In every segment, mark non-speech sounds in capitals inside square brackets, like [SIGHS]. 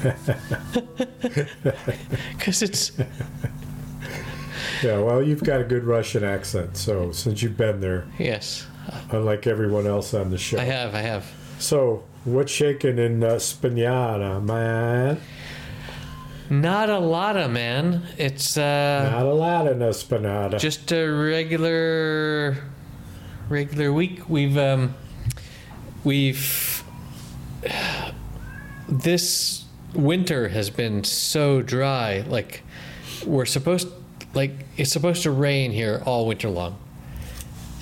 [LAUGHS] Because it's Yeah, well, you've got a good Russian accent, so since you've been there, yes, unlike everyone else on the show. I have, I have. So, what's shaking in uh, Spinata, man? Not a lot of man. It's uh, Not a lot in Esplanada. just a regular regular week we've um we've [SIGHS] this winter has been so dry like we're supposed like it's supposed to rain here all winter long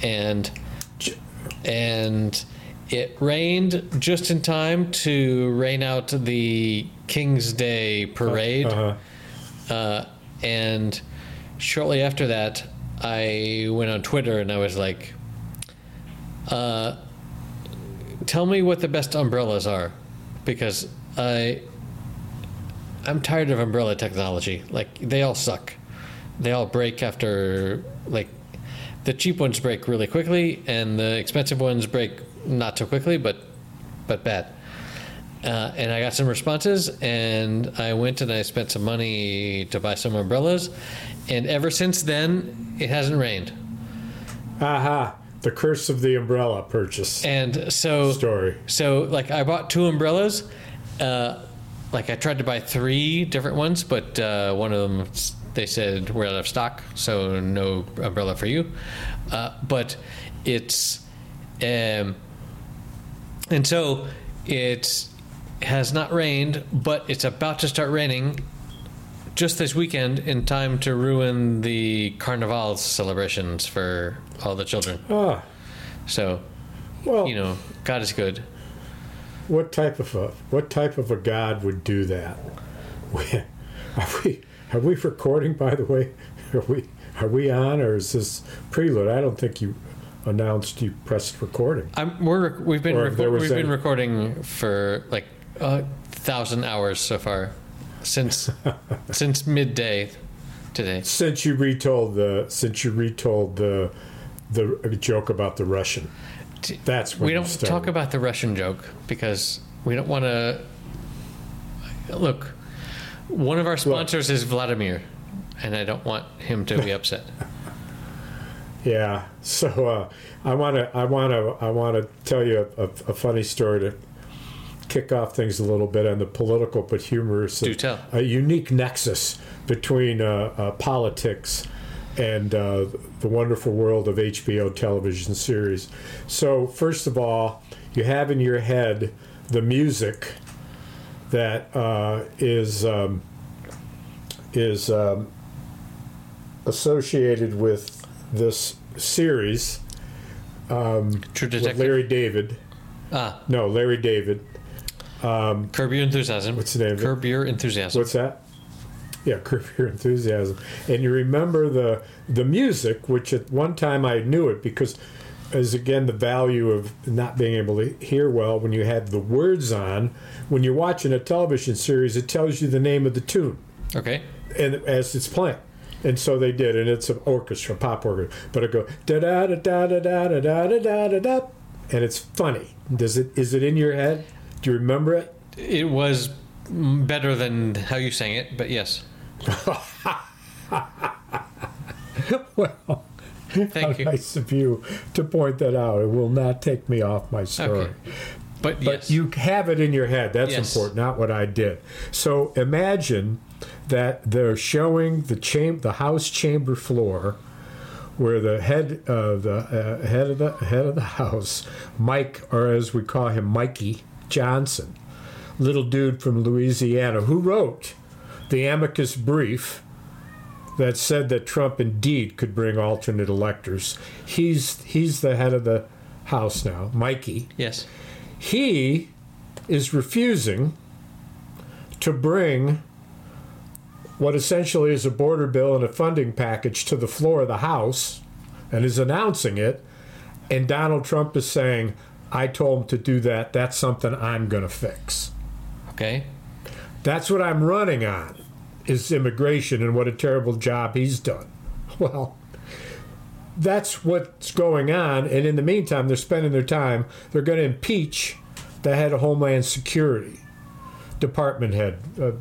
and and it rained just in time to rain out the King's Day parade Uh-huh. uh, and shortly after that, I went on Twitter and I was like, uh, "Tell me what the best umbrellas are," because I I'm tired of umbrella technology. Like they all suck. They all break after like the cheap ones break really quickly, and the expensive ones break not so quickly, but but bad. Uh, and I got some responses, and I went and I spent some money to buy some umbrellas, and ever since then, it hasn't rained. Aha, the curse of the umbrella purchase And so, story. so like I bought two umbrellas. Uh, like I tried to buy three different ones, but uh, one of them they said we're out of stock, so no umbrella for you. Uh, but it's, um, and so it has not rained, but it's about to start raining just this weekend in time to ruin the Carnival celebrations for all the children. Ah, So, well, you know, God is good. What type of a what type of a god would do that? Are we are we recording? By the way, are we are we on or is this prelude? I don't think you announced you pressed recording. I'm, we're we've been reco- we've been recording for like a thousand hours so far since [LAUGHS] since midday today. Since you retold the since you retold the the joke about the Russian, That's We don't talk about the Russian joke because we don't want to. Look, one of our sponsors is Vladimir, and I don't want him to be [LAUGHS] upset. Yeah. So uh, I want to I want to I want to tell you a, a, a funny story to kick off things a little bit on the political but humorous. Do tell. A unique nexus between uh, uh, politics and uh, the wonderful world of HBO television series. So first of all, you have in your head the music that uh, is um, is um, associated with this series True with Detective. Larry David. ah, No, Larry David. curb your enthusiasm. What's the name of it? Curb your enthusiasm. What's that? Yeah, [LAUGHS] Curb Your Enthusiasm. And you remember the the music, which at one time I knew it because, as again the value of not being able to hear well when you had the words on. When you're watching a television series, it tells you the name of the tune. Okay. and as it's playing. And so they did, and it's an orchestra, pop orchestra. But it go da da da da da da da da da da da da, and it's funny. Does it? Is it in your head? Do you remember it? It was better than how you sang it, but yes. [LAUGHS] Well, Thank how you. nice of you to point that out. It will not take me off my story. Okay. But, But yes. you have it in your head. That's Yes. important, not what I did. So imagine that they're showing the cham- the house chamber floor where the head of the uh, head of the head of the house, Mike, or as we call him, Mikey Johnson, little dude from Louisiana, who wrote the amicus brief that said that Trump indeed could bring alternate electors. He's he's the head of the house now, Mikey yes. he is refusing to bring what essentially is a border bill and a funding package to the floor of the House and is announcing it. And Donald Trump is saying, I told him to do that. That's something I'm going to fix. Okay. That's what I'm running on is immigration and what a terrible job he's done. [LAUGHS] Well, that's what's going on. And in the meantime, they're spending their time. They're going to impeach the head of Homeland Security. department head, uh,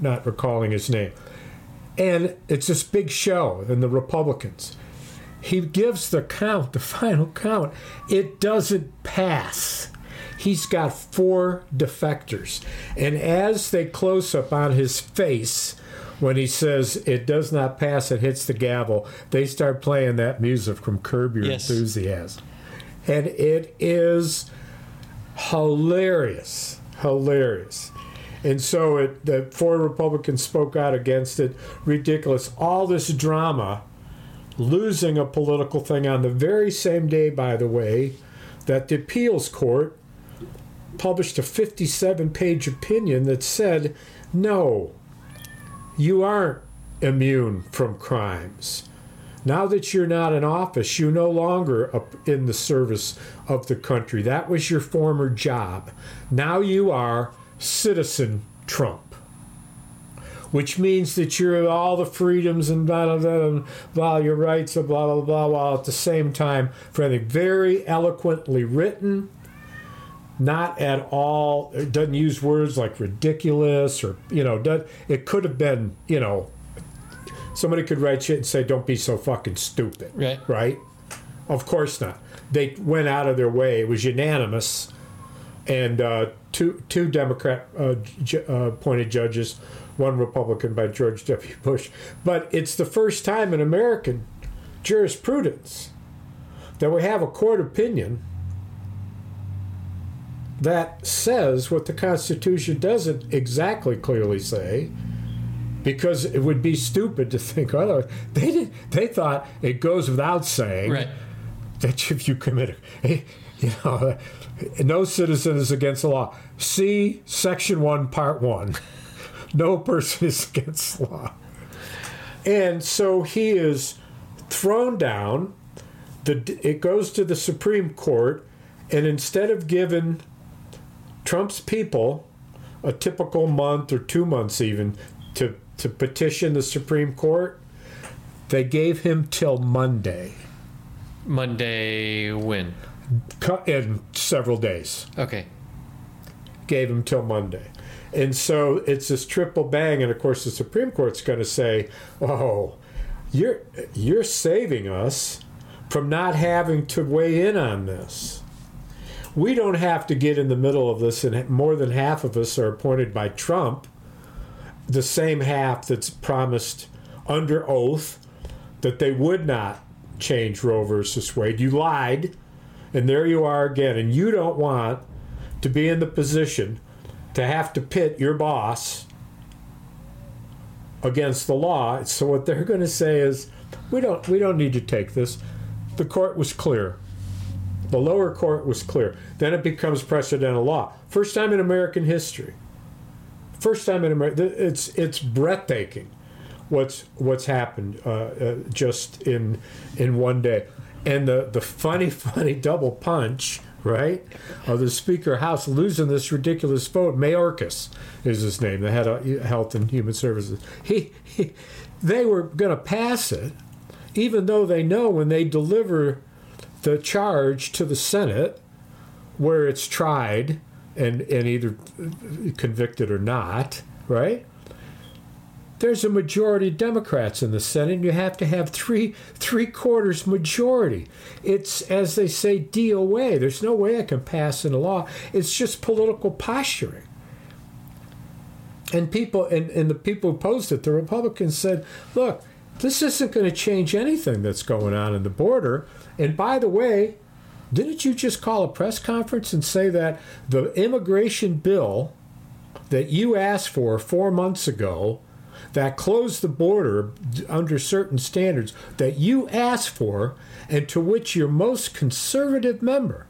not recalling his name. And it's this big show, and the Republicans. He gives the count, the [LAUGHS] final count. It doesn't pass. He's got four defectors. And as they close up on his face, when he says it does not pass, it hits the gavel, they start playing that music from Curb Your Yes. Enthusiasm. And it is hilarious. Hilarious. And so it, the four Republicans spoke out against it. Ridiculous. All this drama, losing a political thing on the very same day, by the way, that the appeals court published a 57 page opinion that said, no, you aren't immune from crimes. Now that you're not in office, you're no longer up in the service of the country. That was your former job. Now you are citizen Trump, which means that you're all the freedoms and blah blah blah, blah your rights blah blah blah, while at the same time, friendly, very eloquently written. Not at all. It doesn't use words like ridiculous or you know. does- It could have been you know somebody could write shit and say, "Don't be so fucking stupid." Right. Right. Of course not. They went out of their way. It was unanimous, and uh, two two Democrat uh, ju- uh, appointed judges, one Republican by George W. Bush. But it's the first time in American jurisprudence that we have a court opinion that says what the Constitution doesn't exactly clearly say because it would be stupid to think otherwise. They did. They thought it goes without saying Right. that if you commit, a, [LAUGHS] you know, no citizen is against the law. See Section One, Part One. No person is against the law, and so he is thrown down. The it goes to the Supreme Court, and instead of giving Trump's people a typical month or two months even to to petition the Supreme Court, they gave him till Monday, Monday when? cut in several days. Okay. Gave him till Monday, and so it's this triple bang. And of course, the Supreme Court's going to say, "Oh, you're you're saving us from not having to weigh in on this." We don't have to get in the middle of this, and more than half of us are appointed by Trump. The same half that's promised under oath that they would not change Roe versus Wade. You lied, and there you are again. And you don't want to be in the position to have to pit your boss against the law. So what they're going to say is, we don't we don't need to take this. The court was clear. The lower court was clear. Then it becomes precedential law. First time in American history. First time in America. It's it's breathtaking. What's what's happened uh, uh, just in in one day, and the the funny [LAUGHS] funny double punch right of the Speaker House losing this ridiculous vote. Mayorkas is his name, the head of Health and Human Services. He, he they were going to pass it, even though they know when they deliver the charge to the Senate, where it's tried and, and either convicted or not, right? There's a majority of Democrats in the Senate, and you have to have three three quarters majority. It's as they say, DOA. There's no way I can pass in a law. It's just political posturing. And people and, and the people who opposed it, the Republicans said, look, this isn't going to change anything that's going on in the border. And by the way, didn't you just call a press conference and say that the immigration bill that you asked for four months ago that closed the border under certain standards that you asked for and to which your most conservative member,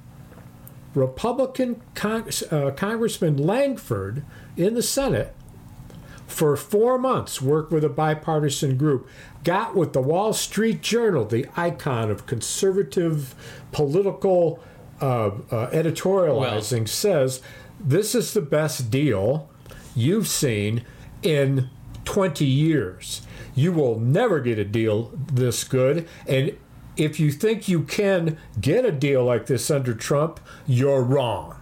Republican Con- uh, Congressman Lankford in the Senate, for four months worked with a bipartisan group, got with the Wall Street Journal, the icon of conservative political uh, uh, editorializing, says this is the best deal you've seen in 20 years. You will never get a deal this good. And if you think you can get a deal like this under Trump, you're wrong.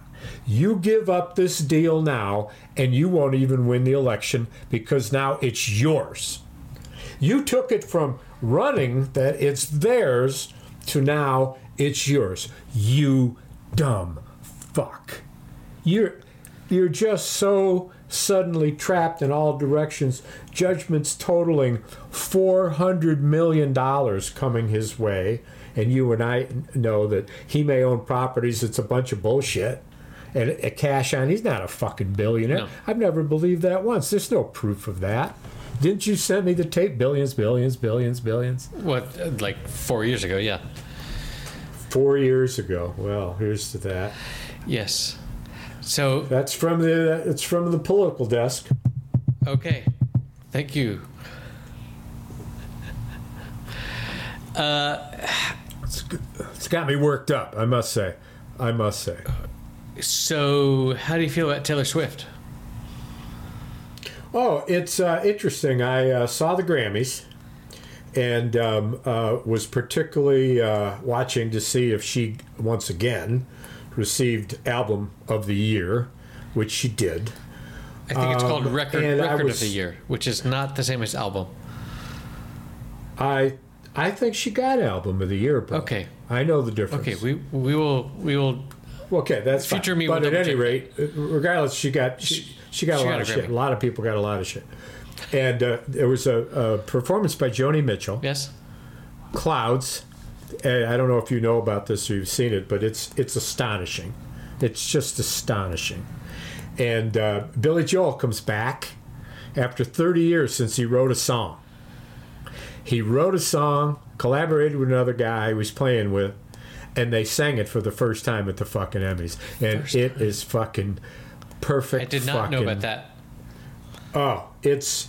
You give up this deal now, and you won't even win the election because now it's yours. You took it from running that it's theirs to now it's yours. You dumb fuck. You're you're just so suddenly trapped in all directions. Judgments totaling four hundred million dollars coming his way, and you and I know that he may own properties. It's a bunch of bullshit. And a cash on, he's not a fucking billionaire. No. I've never believed that once. There's no proof of that. Didn't you send me the tape? Billions, billions, billions, billions. What, uh, like four years ago? Yeah. Four years ago. Well, here's to that. Yes. So, That's from the. It's from the political desk. okay. Thank you. It's, it's got me worked up. I must say. I must say. So, how do you feel about Taylor Swift? Oh, it's uh, interesting. I uh, saw the Grammys and um, uh, was particularly uh, watching to see if she once again received Album of the Year, which she did. I think it's called Um, Record Record was- of the Year, which is not the same as album. I I think she got Album of the Year. Bro. Okay. I know the difference. Okay, we we will we will. Okay, that's Future fine. me But at any check rate, regardless, she got she, she got She a lot got of shit. A lot of people got a lot of shit. And uh, there was a, a performance by Joni Mitchell, Yes. Clouds. And I don't know if you know about this or you've seen it, but it's it's astonishing. It's just astonishing. And uh, Billy Joel comes back after 30 years since he wrote a song. He wrote a song, collaborated with another guy he was playing with, and they sang it for the first time at the fucking Emmys. And First it is fucking perfect. I did not know about that. Oh, it's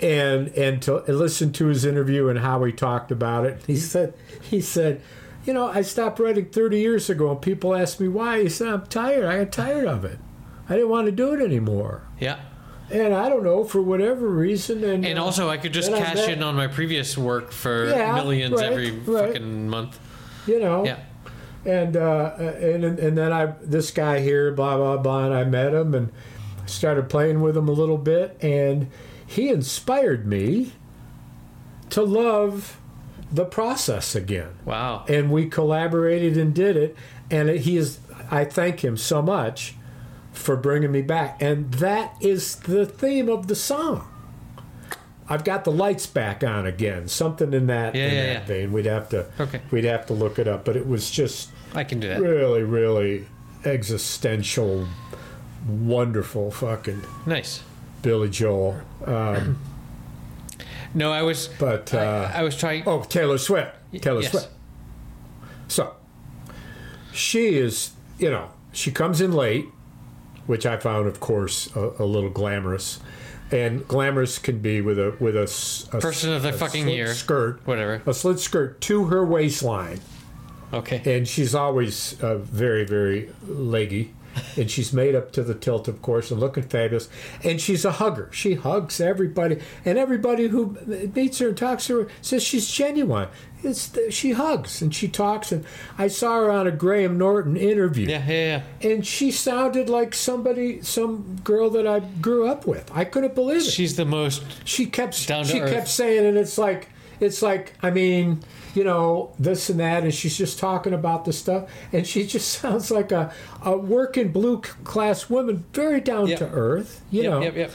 and and to listen to his interview and how he talked about it. He said he said, you know, I stopped writing 30 years ago, and people asked me why. He said, I'm tired. I got tired of it. I didn't want to do it anymore. Yeah. And I don't know for whatever reason. And And uh, also, I could just cash in on my previous work for Yeah, millions right, every right. fucking month. you know, Yeah. And uh, and and then I this guy here, blah blah blah, and I met him and started playing with him a little bit, and he inspired me to love the process again. Wow. And we collaborated and did it, and it, he is. I thank him so much for bringing me back, and that is the theme of the song. I've got the lights back on again. Something in that, Yeah, in yeah, that yeah. vein. We'd have to Okay. we'd have to look it up, but it was just I can do that. really, really existential, wonderful fucking Nice. Billy Joel. Um, [CLEARS THROAT] No, I was. but uh, I, I was trying. oh, Taylor Swift, Taylor yes. Swift. So she is, you know, she comes in late, which I found, of course, a, a little glamorous. And glamorous can be with a with a Person of the a fucking year. skirt, Whatever. a slit skirt to her waistline. Okay. and she's always uh, very very leggy and she's made up to the tilt of course and looking fabulous and she's a hugger she hugs everybody and everybody who meets her and talks to her says she's genuine it's she hugs and she talks and i saw her on a graham norton interview Yeah, yeah, yeah. and she sounded like somebody some girl that i grew up with i couldn't believe it She's the most. she kept Down to she earth. kept saying and it's like it's like i mean you know this and that and she's just talking about the stuff and she [LAUGHS] just sounds like a, a working blue class woman very down Yep. to earth you Yep, know yep,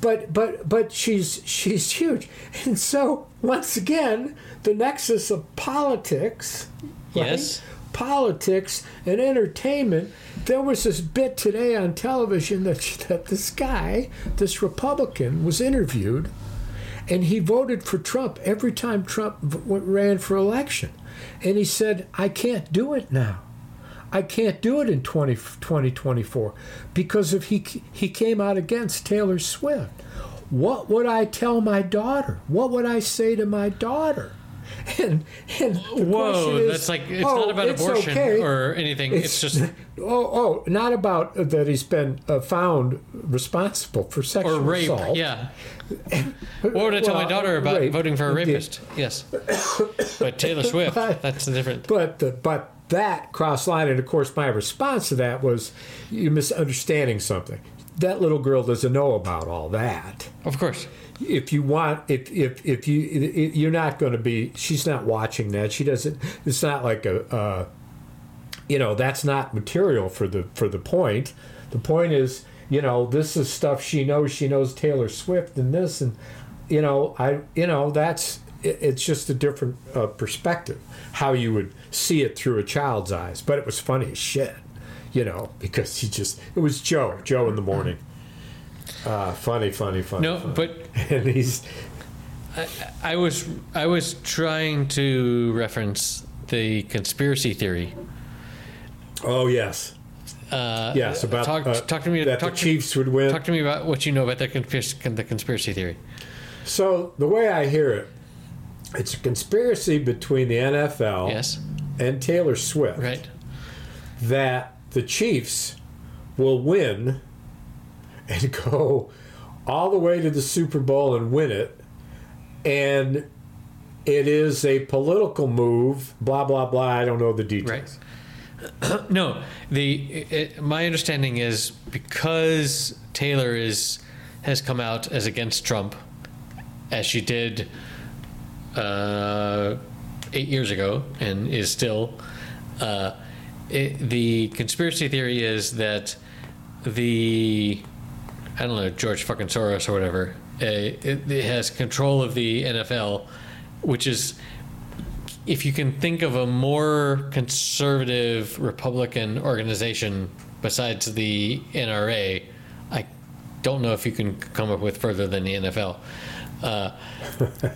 but but but she's she's huge and so once again the nexus of politics right? Yes. politics and entertainment there was this bit today on television that, [LAUGHS] that this guy this republican was interviewed and he voted for Trump every time Trump ran for election. And he said, I can't do it now. I can't do it in 20, 2024 because if he, he came out against Taylor Swift. What would I tell my daughter? What would I say to my daughter? And, and Whoa, is, that's like it's oh, not about it's abortion okay. or anything. It's, just [LAUGHS] oh oh not about that he's been uh, found responsible for sexual or rape. assault. Yeah. What would I tell my daughter about rape, voting for a rapist? Yes. But Taylor [LAUGHS] Swift, But- that's the different. But the, but that cross line, and of course, my response to that was, "You're misunderstanding something. That little girl doesn't know about all that." Of course. If you want if if if you if you're not going to be she's not watching that. She doesn't it's not like a uh, you know that's not material for the for the point. The point is you know this is stuff she knows. She knows taylor swift and this and you know i you know that's it, it's just a different uh, perspective how you would see it through a child's eyes. But it was funny as shit you know because he just it was joe joe in the morning. Uh, funny funny funny No, funny. but [LAUGHS] and he's I was I was trying to reference the conspiracy theory. oh yes Uh, yes about talk, uh, talk to me. that talk the to- Chiefs would win. Talk to me about what you know about the conspiracy, the conspiracy theory. so the way I hear it, it's a conspiracy between the NFL Yes, and Taylor Swift right. that the Chiefs will win and [LAUGHS] go all the way to the Super Bowl and win it, and it is a political move. Blah blah blah. I don't know the details. Right. [CLEARS THROAT] no, the it, my understanding is because Taylor is has come out as against Trump, as she did uh, eight years ago, and is still. Uh, it, the conspiracy theory is that the I don't know George fucking Soros or whatever. Uh, it, it has control of the NFL, which is if you can think of a more conservative Republican organization besides the NRA, I don't know if you can come up with further than the NFL. Uh,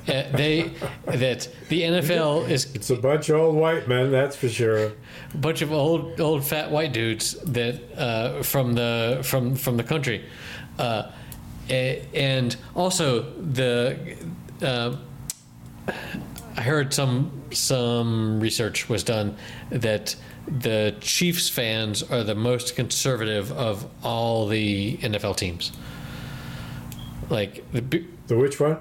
eh, they that the NFL is It's a bunch of old white men, that's for sure. a bunch of old old fat white dudes that uh, from the from from the country, uh, and also the uh, I heard some some research was done that the Chiefs fans are the most conservative of all the NFL teams. Like the The which one?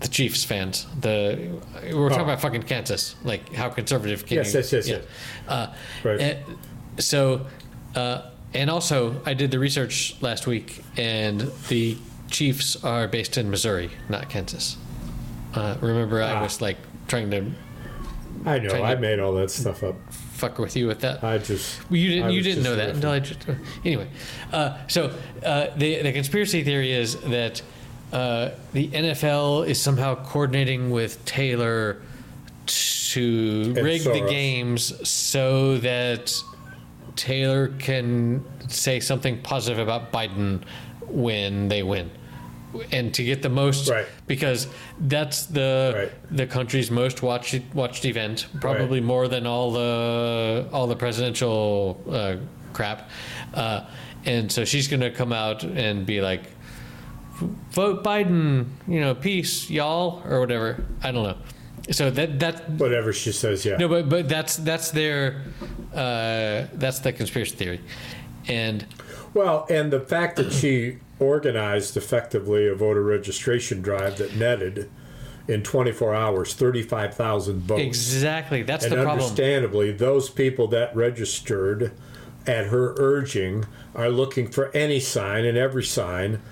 the Chiefs fans. The we're talking Oh. about fucking Kansas. Like how conservative can Yes, you? yes, yes, yeah. yes. Uh, Right. so, uh, and also, I did the research last week, and the Chiefs are based in Missouri, not Kansas. Uh, remember, I Ah. was like trying to I know. I made all that stuff up. fuck with you with that. I just. Well, you didn't. You didn't know that until I just. Anyway, uh, so uh, the the conspiracy theory is that uh, the NFL is somehow coordinating with Taylor to rig the games so that Taylor can say something positive about Biden when they win. And to get the most, Right. because that's the Right. the country's most watched watched event, probably more than all the all the presidential uh, crap, uh, and so she's going to come out and be like, "Vote Biden," you know, peace, y'all, or whatever. I don't know. So that that Whatever she says, yeah. no, but but that's that's their uh, that's the conspiracy theory, and Well, and the fact that she organized effectively a voter registration drive that netted in 24 hours 35,000 votes. exactly that's and the problem. understandably, those people that registered at her urging are looking for any sign and every sign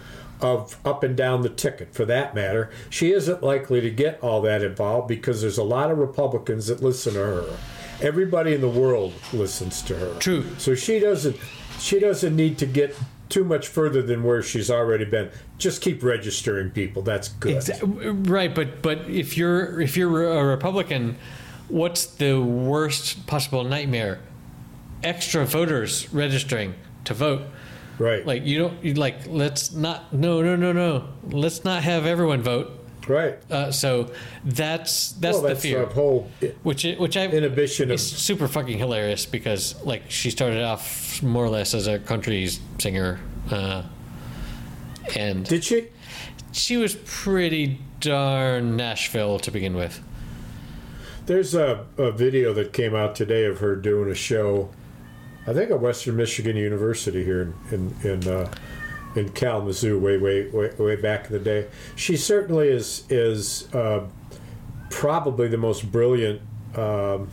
of up and down the ticket for that matter. She isn't likely to get all that involved because there's a lot of Republicans that listen to her. Everybody in the world listens to her. True. So she doesn't she doesn't need to get too much further than where she's already been. Just keep registering people. That's good. Right, but but if you're if you're a Republican, what's the worst possible nightmare? Extra voters registering to vote. Right. Like you don't you like let's not no no no no let's not have everyone vote. right. Uh, so that's that's well, the that's fear. the whole which which I inhibition of super fucking hilarious because like she started off more or less as a country singer, uh, and Did she? she was pretty darn Nashville to begin with. There's a, a video that came out today of her doing a show, I think at Western Michigan University here in in in, uh, in Kalamazoo, way, way way way back in the day. She certainly is is uh, probably the most brilliant um,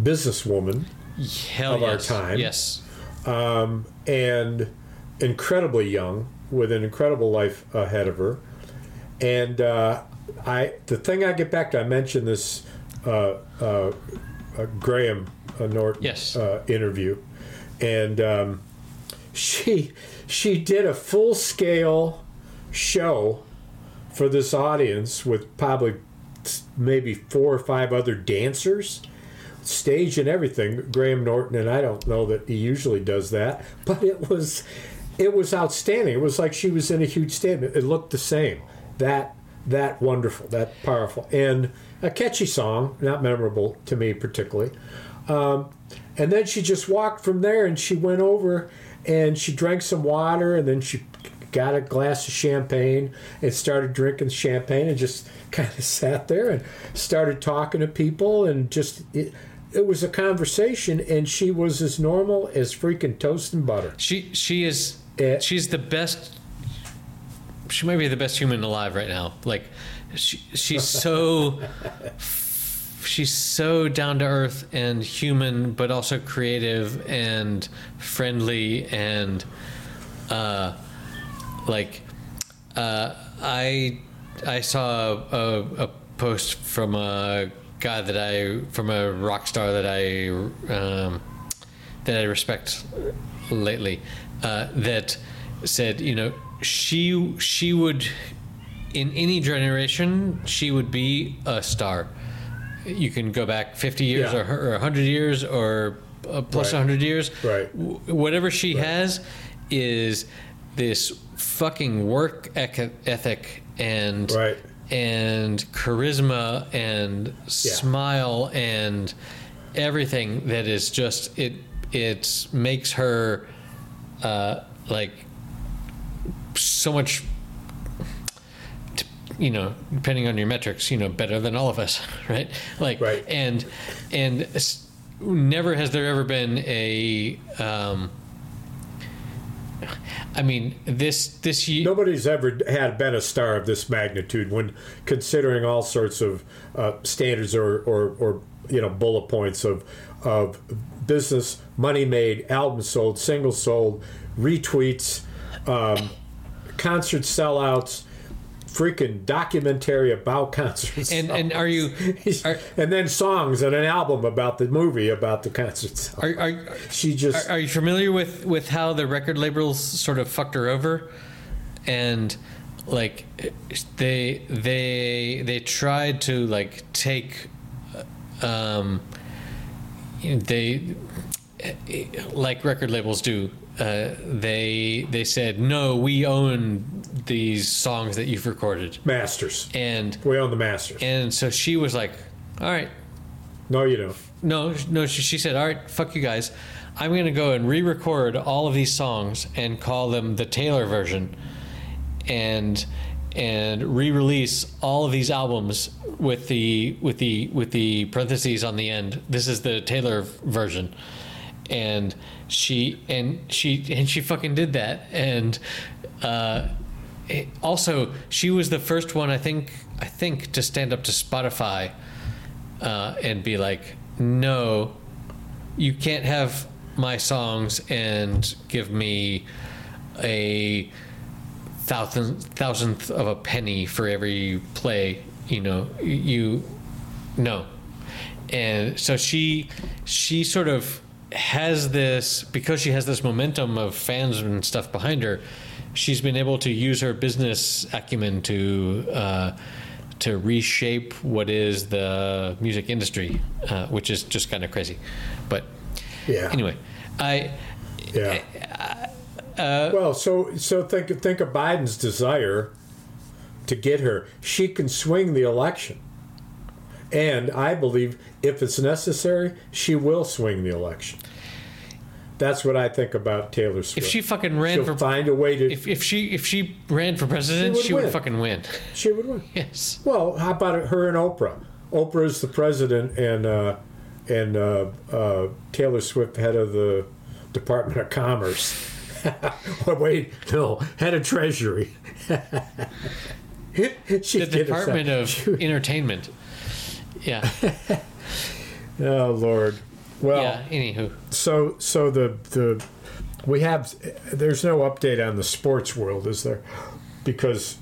businesswoman Hell Of our time. Yes. and incredibly young with an incredible life ahead of her. And uh, I, the thing I get back to, I mentioned this uh, uh, uh, Graham Norton Yes. uh, interview, and um, she she did a full scale show for this audience with probably maybe four or five other dancers stage and everything. Graham norton and i don't know that he usually does that but it was it was outstanding. It was like she was in a huge stadium it looked the same. That that wonderful that powerful. And a catchy song not memorable to me particularly um, and then she just walked from there and she went over and she drank some water and then she got a glass of champagne and started drinking champagne and just [LAUGHS] kind of sat there and started talking to people and just it, it was a conversation and she was as normal as freaking toast and butter She she is Eh. she's the best. She might be the best human alive right now. Like she she's so [LAUGHS] she's so down to earth and human, but also creative and friendly and uh, like uh, I I saw a, a post from a guy that I from a rock star that I um, that I respect lately uh, that said you know she she would in any generation she would be a star you can go back 50 years Yeah. or, or 100 years or uh, plus Right. 100 years Right. W- whatever she has is this fucking work ethic and Right. and charisma and smile and everything that is just it it makes her uh, like so much you know depending on your metrics you know better than all of us [LAUGHS] right like Right. and and never has there ever been a um I mean this this year Nobody's ever had been a star of this magnitude when considering all sorts of uh, standards or, or, or you know bullet points of of business, money made, albums sold, singles sold, retweets, um, concert sellouts, freaking documentary about concerts, and and are you [LAUGHS] are, and then songs and an album about the movie about the concerts. are, are, She just Are, are you familiar with with how the record labels sort of fucked her over, and like they they they tried to like take, um, they like record labels do. Uh, they they said no, we own these songs that you've recorded, masters. and We own the masters. and so she was like, all right, No, you don't. no, no. She, she said, "All right, fuck you guys. I'm going to go and re-record all of these songs and call them the Taylor version, and and re-release all of these albums with the with the with the parentheses on the end. This is the Taylor version." And she and she and she fucking did that. And uh, it- also, she was the first one I think I think to stand up to Spotify uh, and be like, no, you can't have my songs and give me a thousand thousandth of a penny for every play. You know, you no, and so she she sort of has this because she has this momentum of fans and stuff behind her. She's been able to use her business acumen to uh, to reshape what is the music industry, uh, which is just kind of crazy. But Yeah. anyway, I Yeah. well, so so think think of Biden's desire to get her. She can swing the election, and I believe if it's necessary, she will swing the election. That's what I think about Taylor Swift. if she fucking ran She'll for find a way to. if, if she if she ran for president, would she would fucking win. she would win. yes. Well, how about her and Oprah? Oprah is the president, and uh, and uh, uh, Taylor Swift head of the Department of Commerce. [LAUGHS] oh, wait, no, head of Treasury. [LAUGHS] she The Department of [LAUGHS] Entertainment. Yeah. [LAUGHS] Oh Lord. Well, yeah. Anywho, so so the the we have there's no update on the sports world, is there? Because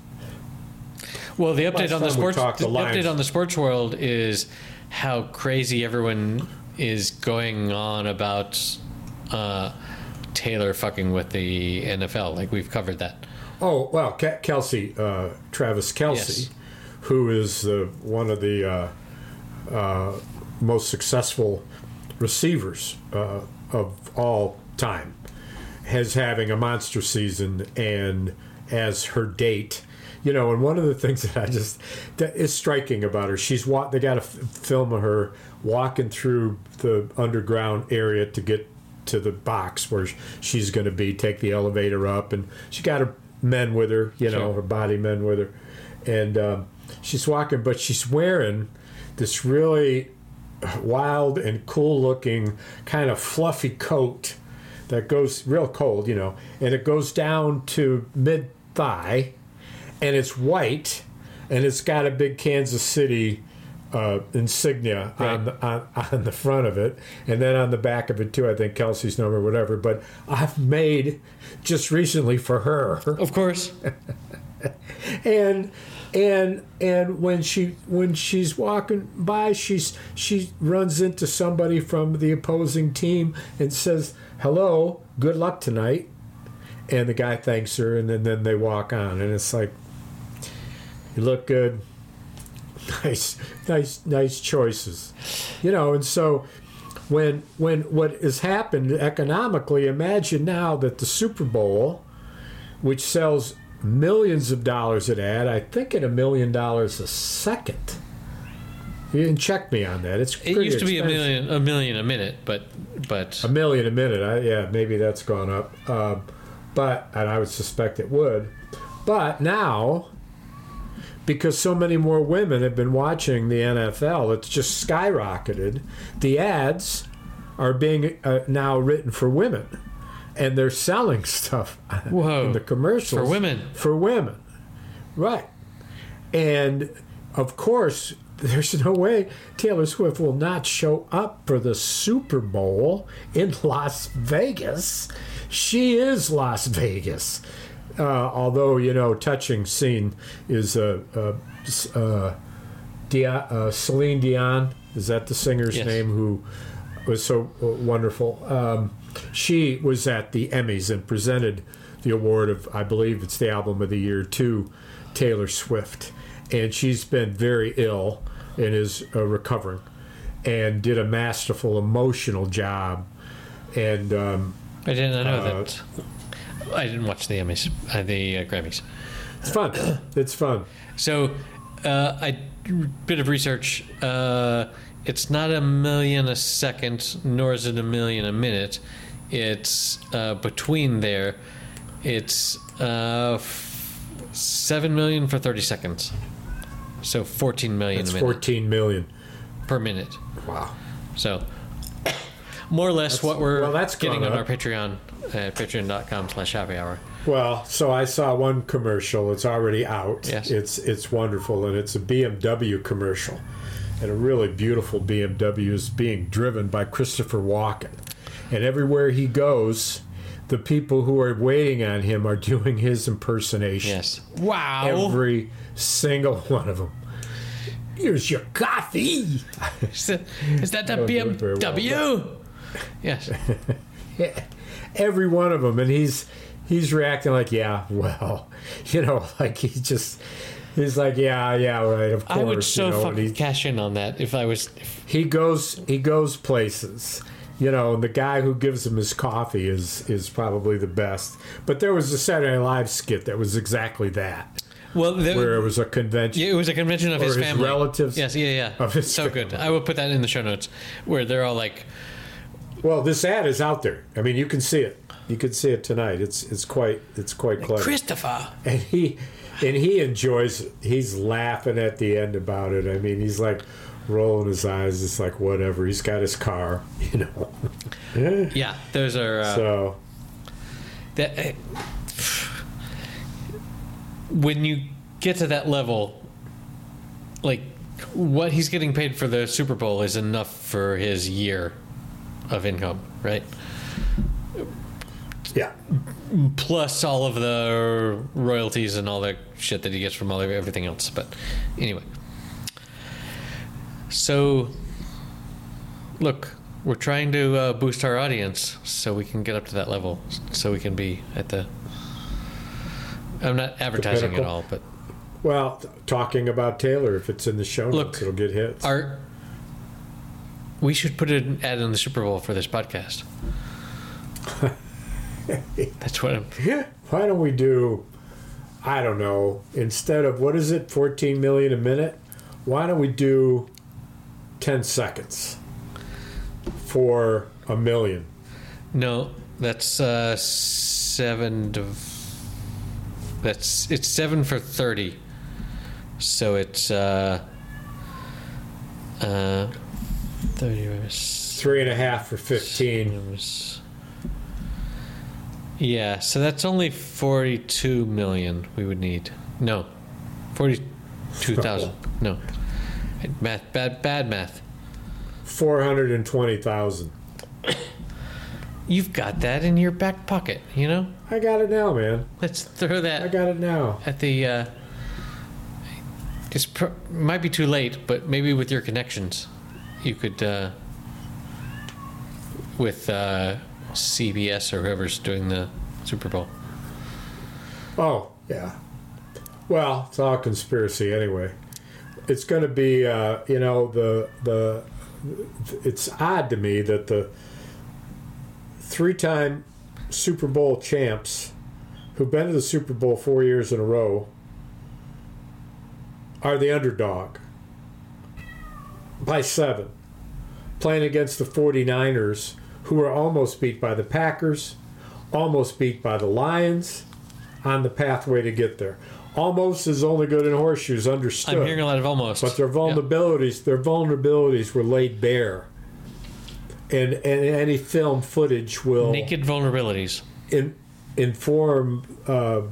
well, the update on the sports the the update on the sports world is how crazy everyone is going on about uh, Taylor fucking with the NFL. Like we've covered that. oh well, Kelce, uh, Travis Kelce, Yes. who is the one of the uh, most successful receivers uh, of all time, has having a monster season and as her date. You know, and one of the things [LAUGHS] that I just that is striking about her, she's wa- they got a f- film of her walking through the underground area to get to the box where she's going to be, take the elevator up, and she got her men with her, you know, Sure. her body men with her, and um, she's walking, but she's wearing this really wild and cool looking kind of fluffy coat that goes real cold, you know, and it goes down to mid thigh, and it's white, and it's got a big Kansas City uh, insignia on, the, on on the front of it, and then on the back of it too. I think Kelce's number, whatever. But I've made just recently for her Of course. [LAUGHS] and and and when she when she's walking by she's she runs into somebody from the opposing team and says hello good luck tonight. And the guy thanks her and then, then they walk on and it's like you look good. [LAUGHS] Nice nice nice choices. You know and so when when what has happened economically imagine now that the super bowl which sells millions of dollars an ad. I think at a million dollars a second. You can check me on that. It's It used to be a million a million a minute, but but A million a minute. I, yeah, maybe that's gone up. Um, but and I would suspect it would. But now, because so many more women have been watching the NFL, it's just skyrocketed. The ads are being uh, now written for women, and they're selling stuff Whoa. in the commercials For women. For women, right? And of course, [LAUGHS] there's no way Taylor Swift will not show up for the Super Bowl in Las Vegas. She is Las Vegas. Uh, although you know, touching scene is uh, uh, uh, Dion, uh, Celine Dion. Is that the singer's Yes. name? Who was so wonderful. Um, she was at the Emmys and presented the award of, I believe it's the album of the year to Taylor Swift, and she's been very ill and is uh, recovering, and did a masterful emotional job, and um, I didn't know Uh, that. I didn't watch the Emmys, uh, the uh, Grammys. it's fun. it's fun. So, uh, I bit of research. Uh, it's not a million a second, nor is it a million a minute. It's uh, between there. It's uh, f- seven million for thirty seconds. So fourteen million It's a minute 14 million. per minute. Wow. So more or less what we're well, that's getting on our. Patreon at patreon.com slash happy hour. Well, so I saw one commercial. It's already out. Yes. It's it's wonderful, and it's a BMW commercial, and a really beautiful BMW is being driven by Christopher Walken, and everywhere he goes, the people who are waiting on him are doing his impersonation. Yes. Wow. Every single one of them. Here's your coffee. is, that, is that the Don't do it very well, BMW? Yes. [LAUGHS] every one of them and he's he's reacting like yeah well [LAUGHS] you know like he just he's like yeah yeah right of course I would so you know, fucking he, cash in on that if I was. If, he goes he goes places you know and the guy who gives him his coffee is is probably the best. But there was a saturday Night live skit that was exactly that. Well, the, where it was a convention yeah, it was a convention of his his family. relatives Yes, yeah, yeah. of his so good. I will put that in the show notes where they're all like, well this ad is out there. I mean you can see it. You can see it tonight. It's it's quite it's quite clever. Christopher. and he and he enjoys he's laughing at the end about it. I mean he's like rolling his eyes it's like whatever he's got his car [LAUGHS] you know Yeah, those are. Uh, so that, uh, when you get to that level, like what he's getting paid for the Super Bowl is enough for his year of income, right? Yeah. Plus all of the royalties and all that shit that he gets from all of everything else. But anyway, so look, we're trying to uh, boost our audience so we can get up to that level, so we can be at the. I'm not advertising at all, but Well, talking about Taylor, if it's in the show Look, notes, it'll get hits. Our, we should put an ad in the Super Bowl for this podcast. [LAUGHS] That's what I'm. Why don't we do, I don't know, instead of, what is it, 14 million a minute? Why don't we do 10 seconds for a million? No, that's uh, seven. To, that's it's seven for thirty. So it's uh, uh, thirty. Three and a half for 15. minus- Yeah, so that's only forty-two million we would need. No, forty-two thousand. [LAUGHS] No, math. Bad. Bad math. 420,000. You've got that in your back pocket. You know. I got it now, man. Let's throw that. I got it now. at the uh, it's pr- might be too late but maybe with your connections you could uh, with uh, cbs or whoever's doing the super bowl Oh, yeah. Well, it's all conspiracy anyway. It's going to be, uh, you know, the the. It's odd to me that the three-time Super Bowl champs, who've been to the Super Bowl four years in a row, are the underdog by seven, playing against the 49ers, who were almost beat by the Packers, almost beat by the Lions on the pathway to get there. Almost is only good in horseshoes, understood. i'm hearing a lot of almost but their Yeah. vulnerabilities, their vulnerabilities were laid bare. And, and any film footage will naked vulnerabilities in, inform uh,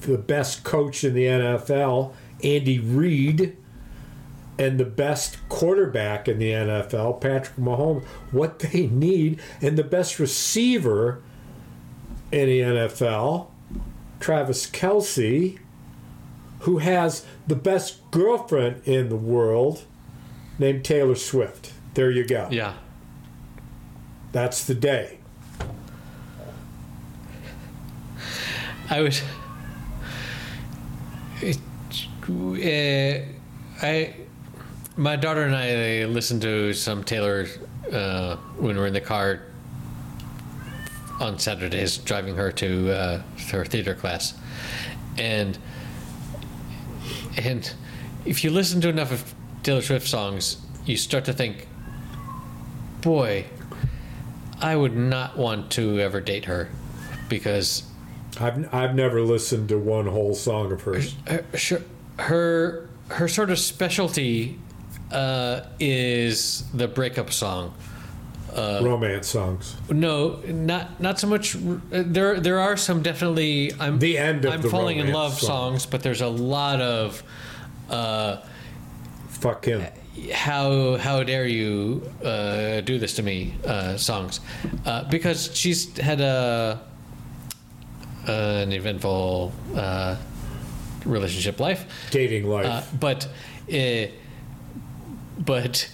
the best coach in the NFL, Andy Reid, and the best quarterback in the NFL, Patrick Mahomes, what they need, and the best receiver in the NFL, Travis Kelce, who has the best girlfriend in the world, named Taylor Swift. There you go. yeah That's the day. i was it, uh, i my daughter and i listened to some taylor uh, when we were in the car on Saturdays driving her to uh, her theater class, and and if you listen to enough of Taylor Swift songs, you start to think, boy, I would not want to ever date her because I've, I've never listened to one whole song of hers. her her her, sort of specialty uh, is the breakup song. Romance songs. No, not not so much. There there are some definitely. I'm The end of I'm the falling in love song. songs, but there's a lot of uh, Fuck him. how how dare you uh, do this to me uh, songs uh, because she's had a an eventful uh, relationship life. Dating life. Uh, but uh, but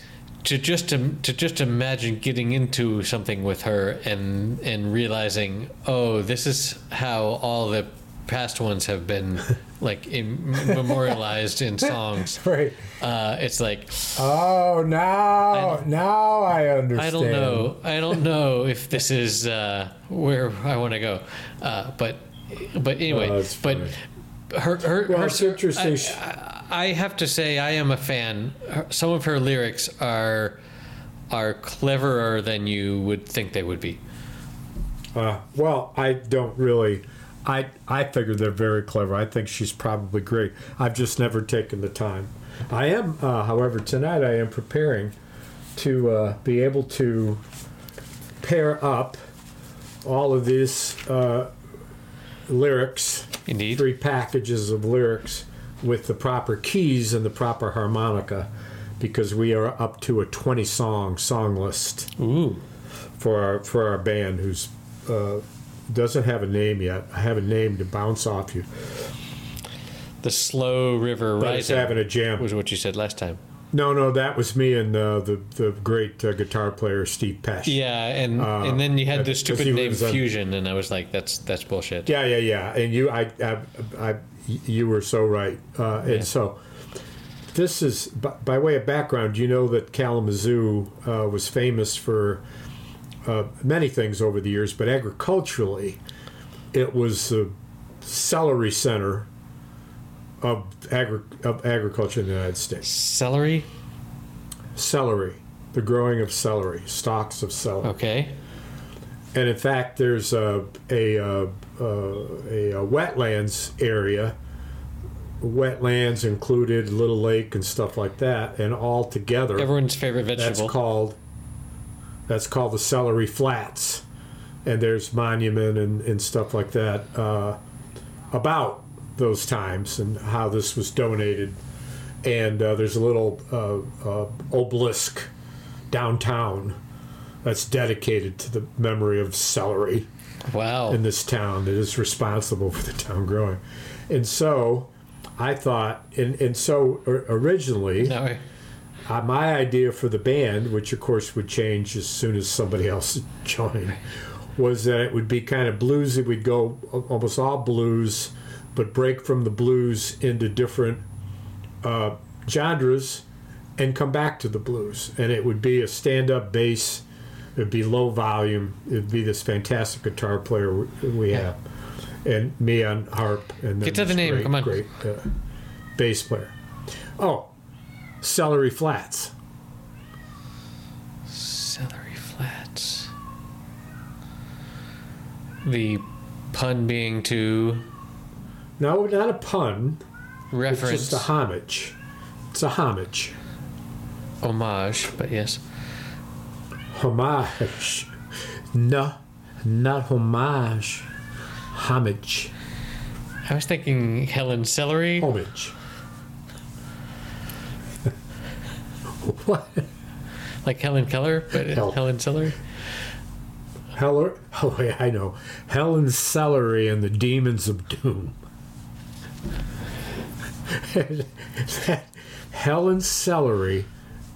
to just to, to just imagine getting into something with her and and realizing oh this is how all the past ones have been [LAUGHS] like in, memorialized in songs [LAUGHS] right. uh, it's like Oh, now, now I understand. I don't know I don't know if this is uh, where I want to go uh, but but anyway Oh, but her her, Well, her interesting. I, I have to say I am a fan. Some of her lyrics are are cleverer than you would think they would be. Uh, well, I don't really. I I figure they're very clever. I think she's probably great. I've just never taken the time. I am, uh, however, tonight I am preparing to uh, be able to pair up all of these uh, lyrics, Indeed. three packages of lyrics, with the proper keys and the proper harmonica, because we are up to a 20 song song list Ooh. for our for our band who's uh, doesn't have a name yet. I have a name to bounce off you, The slow river but rising having a jam. was what you said last time. No, no, that was me and uh, the the great uh, guitar player Steve Pesh. Yeah, and Uh, and then you had this because stupid name was on- Fusion, and I was like, that's that's bullshit. Yeah, yeah, yeah. And you, I, I, I you were so right. Uh, Yeah. And so, this is by, by way of background. You know that Kalamazoo uh, was famous for uh, many things over the years, but agriculturally, it was the celery center of agri- of agriculture in the United States. Celery. Celery, the growing of celery, stocks of celery. Okay. And in fact, there's a a, uh a, a wetlands area. Wetlands included Little Lake and stuff like that, and all together, Everyone's favorite vegetable. that's called that's called the Celery Flats. And there's monument and, and stuff like that uh, about those times and how this was donated. And uh, there's a little uh, uh, obelisk downtown that's dedicated to the memory of celery wow. in this town that is responsible for the town growing. And so I thought, and, and so originally, no, uh, my idea for the band, which of course would change as soon as somebody else [LAUGHS] joined, was that it would be kind of bluesy. We'd go almost all blues, but break from the blues into different uh, genres and come back to the blues. And it would be a stand up bass, it would be low volume, it would be this fantastic guitar player we- we have, and me on harp. And Get to the name, Great, come on. Great uh, bass player. Oh, Celery Flats. celery flats. The pun being to No, not a pun. Reference. It's just a homage. It's a homage. homage, but yes. Homage. No, not homage. Homage. I was thinking Helen Celery. Homage. what? Like Helen Keller, but Hel- Helen Celery. Heller? [LAUGHS] Oh, yeah, I know. Helen Celery and the Demons of Doom. [LAUGHS] Helen Celery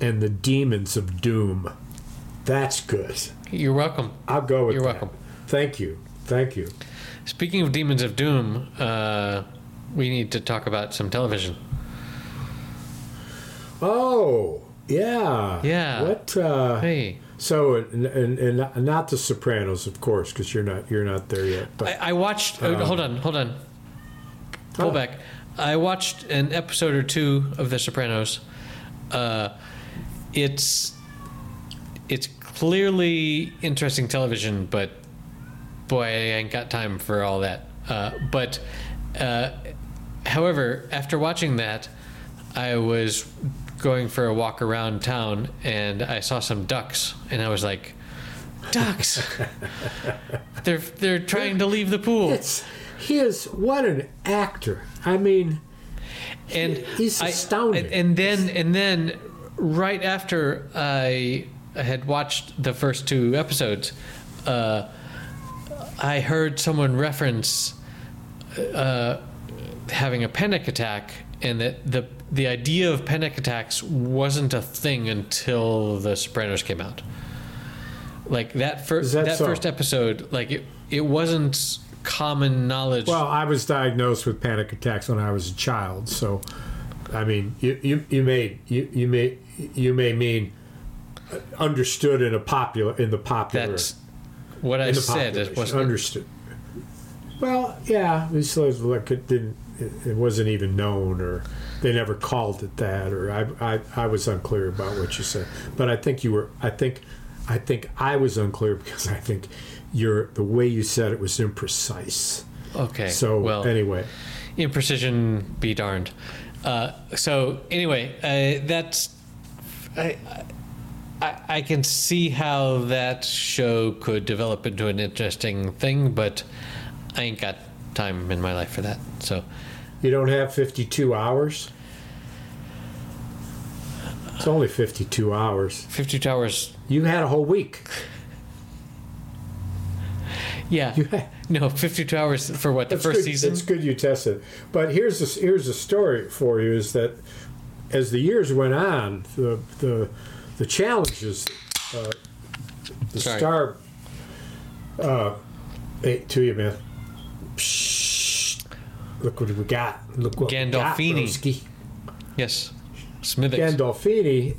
and the Demons of Doom. That's good. You're welcome. I'll go with You're that. welcome. Thank you. Thank you. Speaking of Demons of Doom, uh, we need to talk about some television. Oh, yeah. Yeah. What? Uh, Hey, so, and, and, and not the Sopranos, of course, because you're not you're not there yet. But I, I watched. uh, hold on, hold on. Pull Oh. back. I watched an episode or two of The Sopranos. Uh, it's it's clearly interesting television, but boy, I ain't got time for all that. Uh, but uh, however, after watching that, I was going for a walk around town and I saw some ducks, and I was like, "Ducks! [LAUGHS] they're they're trying to leave the pool." it's he is what an actor. I mean, and He's astounding. and, and then and then right after I had watched the first two episodes, uh, I heard someone reference uh, having a panic attack, and that the the idea of panic attacks wasn't a thing until The Sopranos came out. Like that first that that so? first episode, like it it wasn't common knowledge. well, I was diagnosed with panic attacks when I was a child. So, I mean, you you, you may you, you may you may mean understood in a popular in the popular that's what I said. It wasn't understood. Well, yeah, these like like it didn't. It, it wasn't even known, or they never called it that, or I, I, I was unclear about what you said. But I think you were. I think, I think I was unclear because I think your the way you said it was imprecise. Okay. So well, anyway, imprecision be darned. Uh, so anyway, uh, that's I, I I can see how that show could develop into an interesting thing, but I ain't got time in my life for that. So you don't have fifty two hours. It's only 52 hours. 52 hours. You had a whole week. Yeah. You had, No, 52 hours for what? The first good, season? It's good you tested. But here's the, here's the story for you: is that as the years went on, the the the challenges, uh, the Sorry. star. Uh, hey, to you, man. Psst. Look what we got. Look what we got, Gandolfini. broski. Yes. Smithix. Gandolfini,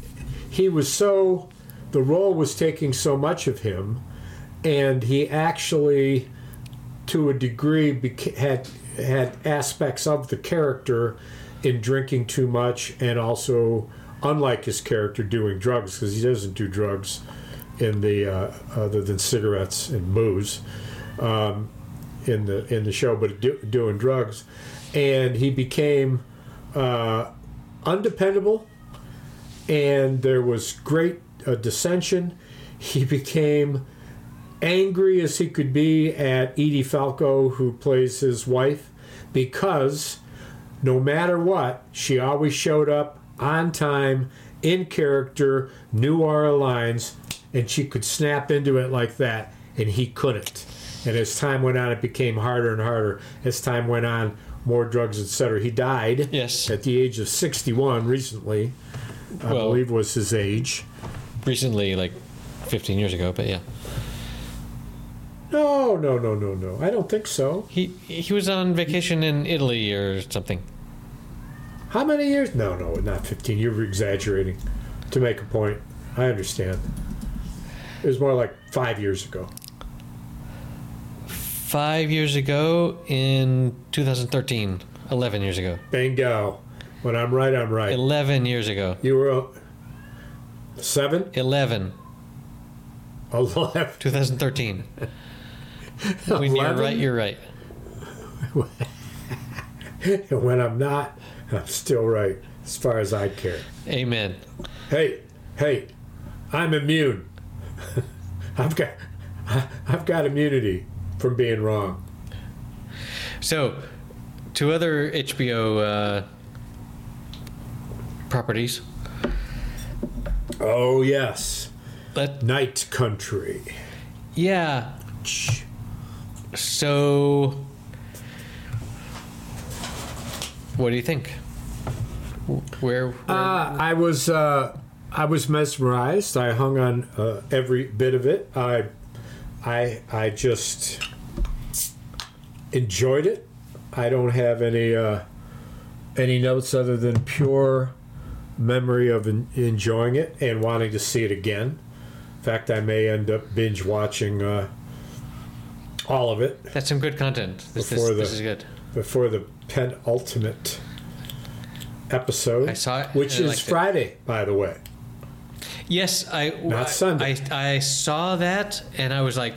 he was so the role was taking so much of him, and he actually, to a degree, beca- had had aspects of the character in drinking too much, and also, unlike his character, doing drugs because he doesn't do drugs in the uh, other than cigarettes and booze um, in the in the show, but do, doing drugs, and he became. Uh, undependable, and there was great uh, dissension. He became angry as he could be at Edie Falco, who plays his wife, because no matter what, she always showed up on time, in character, knew our lines, and she could snap into it like that, and he couldn't. And as time went on, it became harder and harder. As time went on, more drugs, etc. He died Yes. at the age of 61 recently. I Well- believe was his age. Recently, like 15 years ago, but yeah. No, no, no, no, no. I don't think so. He he was on vacation in Italy or something. How many years? No, no, not 15. You're exaggerating to make a point. I understand. It was more like five years ago. Five years ago in 2013. 11 years ago. Bingo. When I'm right, I'm right. 11 years ago. You were uh, seven? 11. [LAUGHS] 11. 2013. When you're right, you're right. [LAUGHS] When I'm not, [LAUGHS] I'm still right as far as I care. Amen. Hey, hey, I'm immune. [LAUGHS] I've got, I've got immunity from being wrong. So, two other HBO uh, properties. Oh yes, Let Night Country. yeah. So, what do you think? Where? where Uh, I was, uh, I was mesmerized. I hung on uh, every bit of it. I, I, I just enjoyed it. I don't have any, uh, any notes other than pure memory of en- enjoying it and wanting to see it again. In fact, I may end up binge watching uh, all of it That's some good content. This, this, Before this the- is good. before the penultimate episode, I saw it which is liked it. Friday, by the way. Yes, I. Not I- Sunday. I, I saw that and I was like,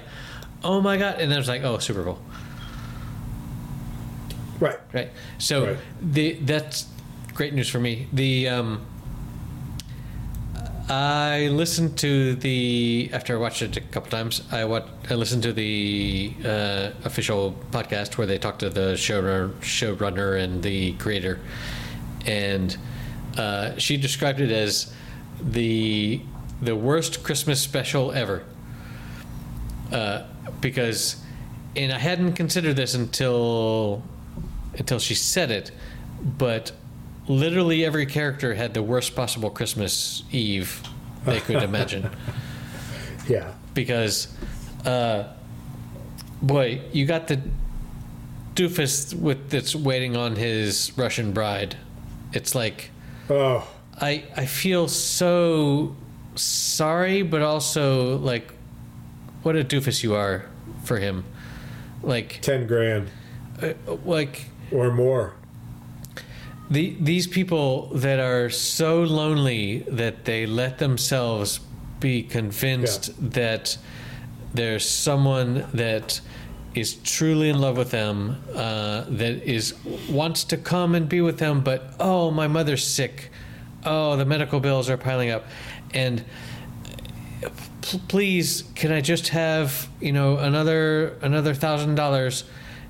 oh my god! And then I was like, oh, Super Bowl. Right. Right. So Right. the that's great news for me. The um, I listened to the after I watched it a couple times. I what I listened to the uh, official podcast where they talked to the showrunner, showrunner and the creator, and uh, she described it as the the worst Christmas special ever. Uh, because, and I hadn't considered this until until she said it, but literally every character had the worst possible Christmas Eve they could imagine. [LAUGHS] Yeah. Because, uh, boy, you got the doofus with that's waiting on his Russian bride. It's like Oh, I I feel so sorry, but also like what a doofus you are for him. Like ten grand uh, like or more. the these people that are so lonely that they let themselves be convinced that there's someone that is truly in love with them uh, that is wants to come and be with them but oh my mother's sick. Oh the medical bills are piling up. And please can i just have you know another another thousand dollars?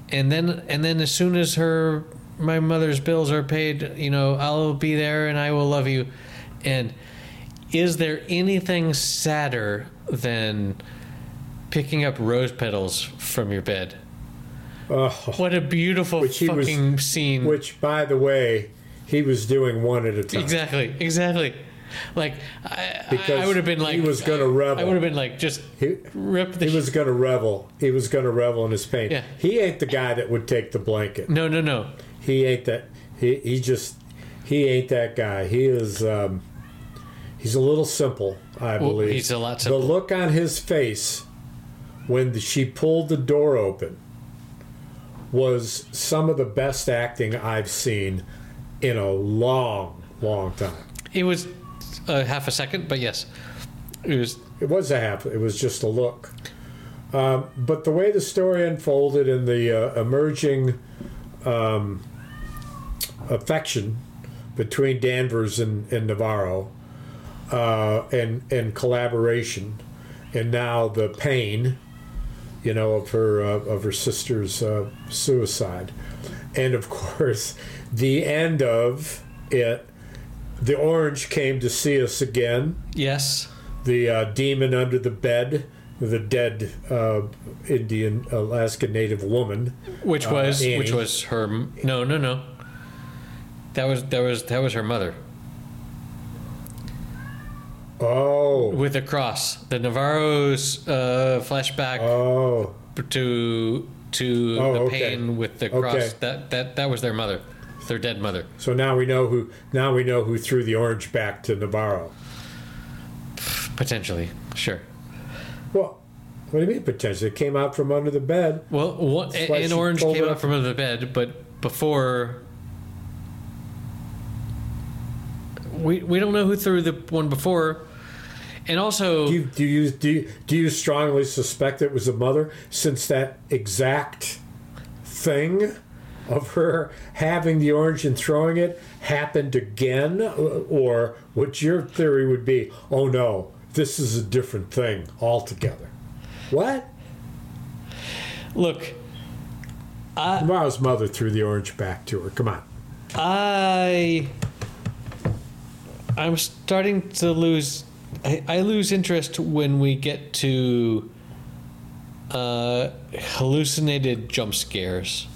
And then and then as soon as her my mother's bills are paid you know i'll be there and i will love you. And is there anything sadder than picking up rose petals from your bed? Oh, What a beautiful he was- fucking scene. which, by the way, he was doing one at a time. exactly, exactly. Like I, I, would have been like he was gonna revel. I would have been like just He, rip the. he was going to revel. He was going to revel in his pain. Yeah. He ain't the guy that would take the blanket. no, no, no. He ain't that. He he just he ain't that guy. He is. Um, he's a little simple, I Well, believe. he's a lot simple. The look on his face when the, she pulled the door open was some of the best acting I've seen in a long, long time. It was a half a second, but yes, it was. It was a half. It was just a look. Um, but the way the story unfolded and the uh, emerging um, affection between Danvers and, and Navarro, uh, and and collaboration, and now the pain, you know, of her uh, of her sister's uh, suicide, and of [LAUGHS] course, the end of it. The orange came to see us again Yes, the uh, demon under the bed, the dead uh, Indian Alaska Native woman. which Uh, was Annie. which was her. No, no, no. That was that was that was her mother Oh, with the cross. The Navarro's uh, flashback oh, to to Oh, the okay. pain with the cross. Okay. That that that was their mother, their dead mother. so now we know who. Now we know who threw the orange back to Navarro. Potentially, sure. Well, what do you mean potentially? It came out from under the bed. Well, why an orange came out from under the bed, but before. We, we don't know who threw the one before. And also, Do you, do you do you, do you strongly suspect it was the mother, since that exact thing of her having the orange and throwing it happened again, or what your theory would be? Oh no, this is a different thing altogether. What? look, Tomorrow's mother threw the orange back to her. Come on. I. I'm starting to lose. I, I lose interest when we get to uh, hallucinated jump scares.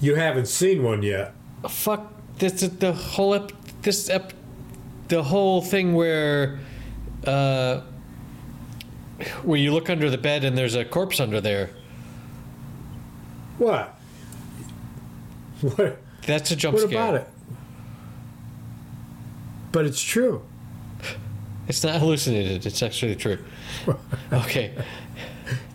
You haven't seen one yet. fuck this is the whole ep- this ep- the whole thing where uh where you look under the bed and there's a corpse under there What? [LAUGHS] What? that's a jump What scare about it? But it's true. it's not hallucinated it's actually true [LAUGHS] okay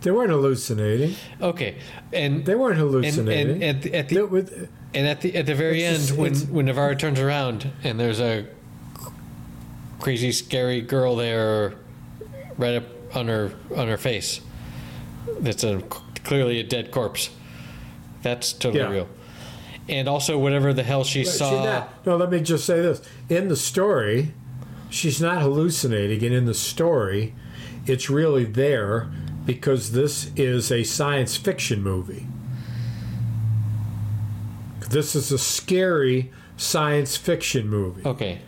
They weren't hallucinating. okay and They weren't hallucinating. and at the, at the with- and at the at the very end just- when when Navarro turns around and there's a crazy scary girl there right up on her on her face that's a clearly a dead corpse that's totally Yeah. real and also whatever the hell she But saw not- no, let me just say this. In the story, she's not hallucinating, and in the story, it's really there because this is a science fiction movie. This is a scary science fiction movie. okay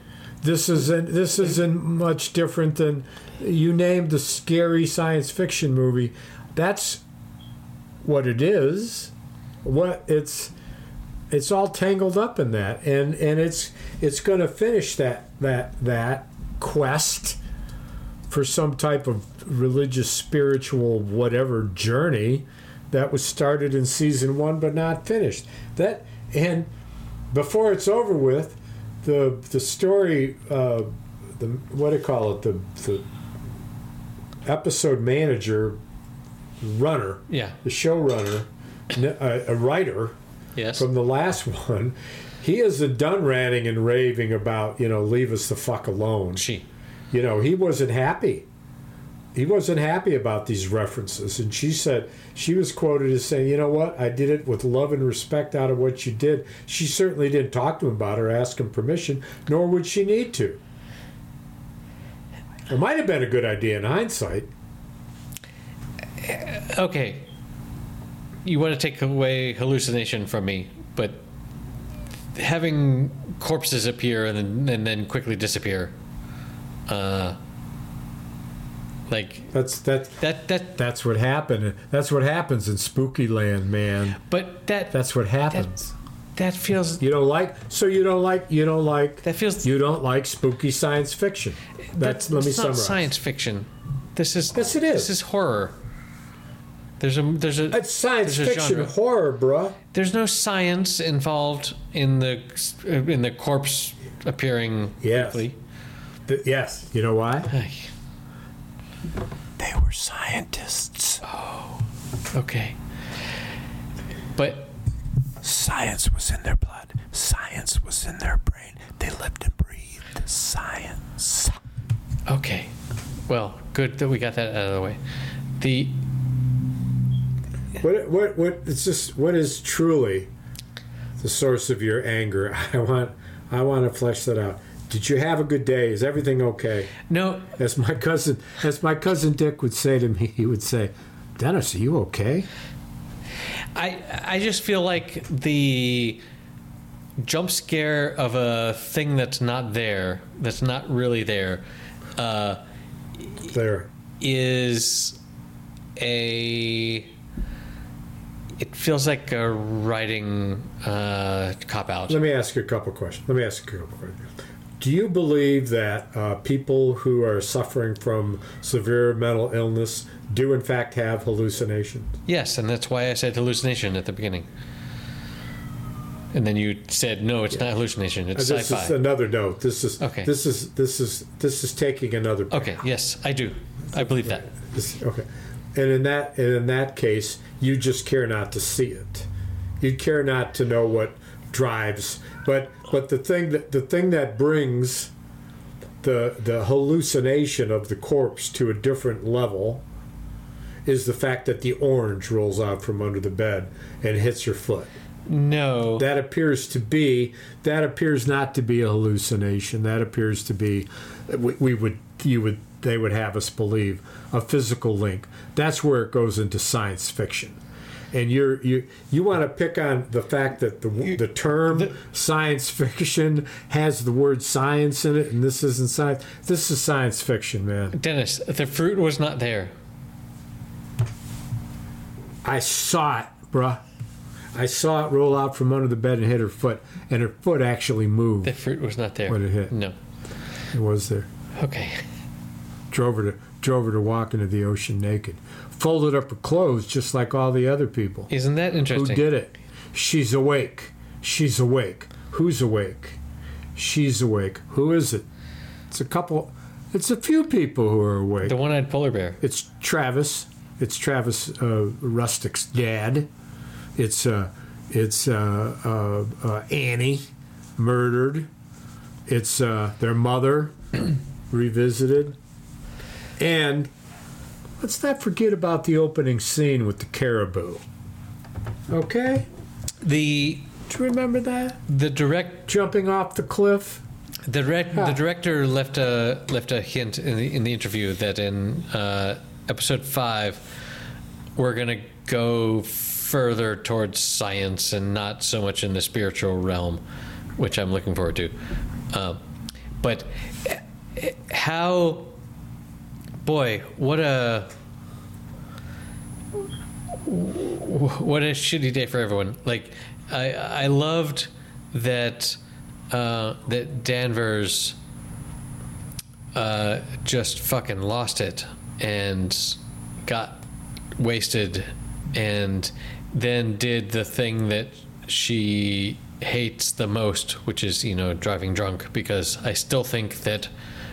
This isn't this isn't much different than you named the scary science fiction movie. That's what it is. What it's it's all tangled up in that, and and it's it's going to finish that that that quest for some type of religious, spiritual, whatever journey that was started in season one but not finished. That and before it's over with, the the story, uh, the what do you call it, the the episode manager, runner, yeah. the showrunner, a writer yes from the last [LAUGHS] one, he isn't done ranting and raving about you know leave us the fuck alone. she You know he wasn't happy. He wasn't happy about these references, and she said she was quoted as saying, "You know what? I did it with love and respect out of what you did." She certainly didn't talk to him about it or ask him permission, nor would she need to. It might have been a good idea in hindsight. okay you want to take away hallucination from me but having corpses appear and then and then quickly disappear Uh, like That's that. that that That's what happened. That's what happens in Spooky Land, man. but that That's what happens. that feels You don't like. So you don't like. You don't like. that feels You don't like spooky science fiction. That's. let me summarize. science fiction. This is Yes, it is. This is horror. There's a there's a It's science There's a fiction genre. horror, bruh. there's no science involved in the in the corpse appearing Yes. quickly. Th- yes. You know why? Ay, They were scientists. Oh. Okay, but Science was in their blood. Science was in their brain. They lived and breathed science. okay, well, good that we got that out of the way. The What? What? What? It's just. What is truly the source of your anger? [LAUGHS] I want. I want to flesh that out. Did you have a good day? Is everything okay? no, As my cousin, as my cousin Dick would say to me, he would say, "Dennis, are you okay?" I I just feel like the jump scare of a thing that's not there, that's not really there, uh, There. is a. It feels like a writing uh, cop out. Let me ask you a couple questions. Let me ask you a couple questions. Do you believe that uh, people who are suffering from severe mental illness do in fact have hallucinations? Yes, and that's why I said hallucination at the beginning. And then you said no, it's not hallucination. It's Uh, this sci-fi. another note. This is Okay. This is this is this is taking another. Okay, yes, I do. I believe that. This- okay. And in that and in that case, you just care not to see it. You care not to know what drives. But but the thing that the thing that brings the the hallucination of the corpse to a different level is the fact that the orange rolls out from under the bed and hits your foot. No. That appears to be that appears not to be a hallucination. That appears to be we, we would you would they would have us believe a physical link. That's where it goes into science fiction. And you're you you want to pick on the fact that the the term science fiction has the word science in it, and this isn't science. This is science fiction, man. Dennis, the fruit was not there. I saw it, bruh. I saw it roll out from under the bed and hit her foot, and her foot actually moved. The fruit was not there. What it hit. No. It was there. Okay. Drove her to drove her to walk into the ocean naked. Folded up her clothes just like all the other people. Isn't that interesting? Who did it? She's awake. She's awake. Who's awake? She's awake. Who is it? It's a couple. It's a few people who are awake. The one-eyed polar bear. It's Travis. It's Travis uh, Rust Cohle's dad. It's uh, it's uh, uh, uh, Annie, murdered. It's uh, their mother, [CLEARS THROAT] revisited, and let's not forget about the opening scene with the caribou. Okay, The do you remember that the direct jumping off the cliff? the direct the director left a left a hint in the in the interview that in uh, episode five we're gonna go further towards science and not so much in the spiritual realm, which I'm looking forward to. Um, but eh, how, boy, what a what a shitty day for everyone. Like, I I loved that uh, that Danvers uh, just fucking lost it and got wasted, and then did the thing that she hates the most, which is you know driving drunk. Because I still think that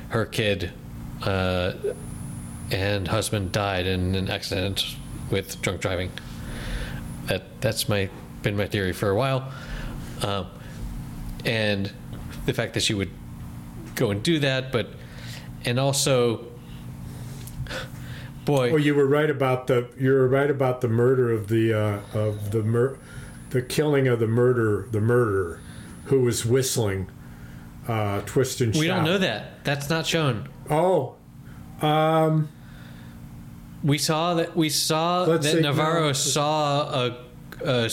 her kid uh, and husband died in an accident with drunk driving. That that's my been my theory for a while, um, and the fact that she would go and do that, but and also, boy, Well, you were right about the you were right about the murder of the uh, of the mur- the killing of the murder the murderer who was whistling uh, twist and we shout. don't know that. That's not shown. Oh, We saw that we saw Let's that Navarro no. saw a, a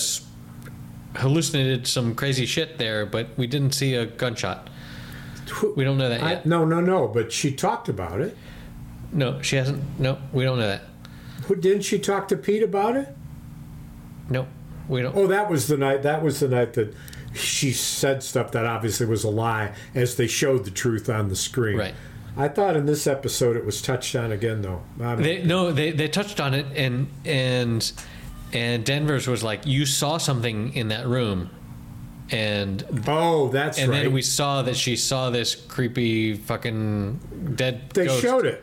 hallucinated some crazy shit there, but we didn't see a gunshot. We don't know that I, yet. no, no, no. But she talked about it. No, she hasn't. No, we don't know that. Who- Didn't she talk to Pete about it? No, we don't. Oh, that was the night. That was the night that she said stuff that obviously was a lie, as they showed the truth on the screen. Right. I thought in this episode it was touched on again, though. They no, they they touched on it, and and and Danvers was like, you saw something in that room, and oh, that's and right. then we saw that she saw this creepy fucking dead. they ghost. showed it.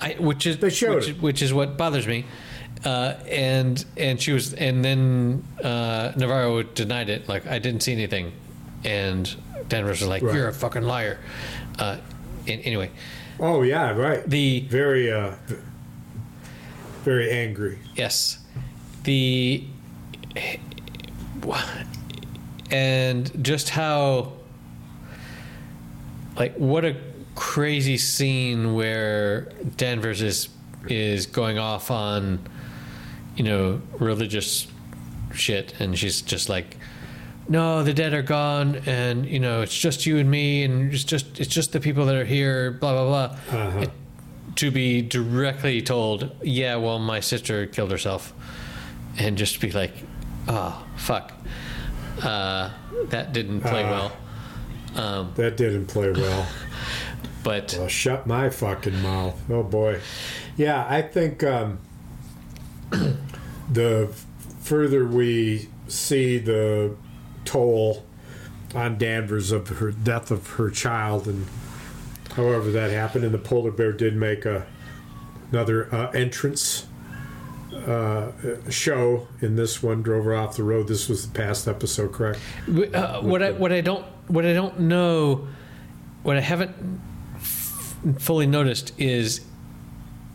I, which is They showed which, it. which is what bothers me. Uh, and and she was and then uh, Navarro denied it. Like I didn't see anything, and Danvers was like, Right. "You're a fucking liar." Uh, and anyway, Oh yeah, right. the very, uh, very angry. yes, the and just how like what a crazy scene where Danvers is is going off on you know religious shit and she's just like no the dead are gone and you know it's just you and me and it's just it's just the people that are here blah blah blah Uh-huh. It- to be directly told yeah well my sister killed herself and just be like oh fuck uh, that didn't play Ah. well um, That didn't play well. [LAUGHS] but Well, shut my fucking mouth. Oh boy. Yeah, I think um, [CLEARS THROAT] the further we see the toll on Danvers of her death of her child, and however that happened, and the polar bear did make a another uh, entrance uh, show in this one. Drove her off the road. This was the past episode, correct? Uh, what I what I don't what I don't know, what I haven't f- fully noticed is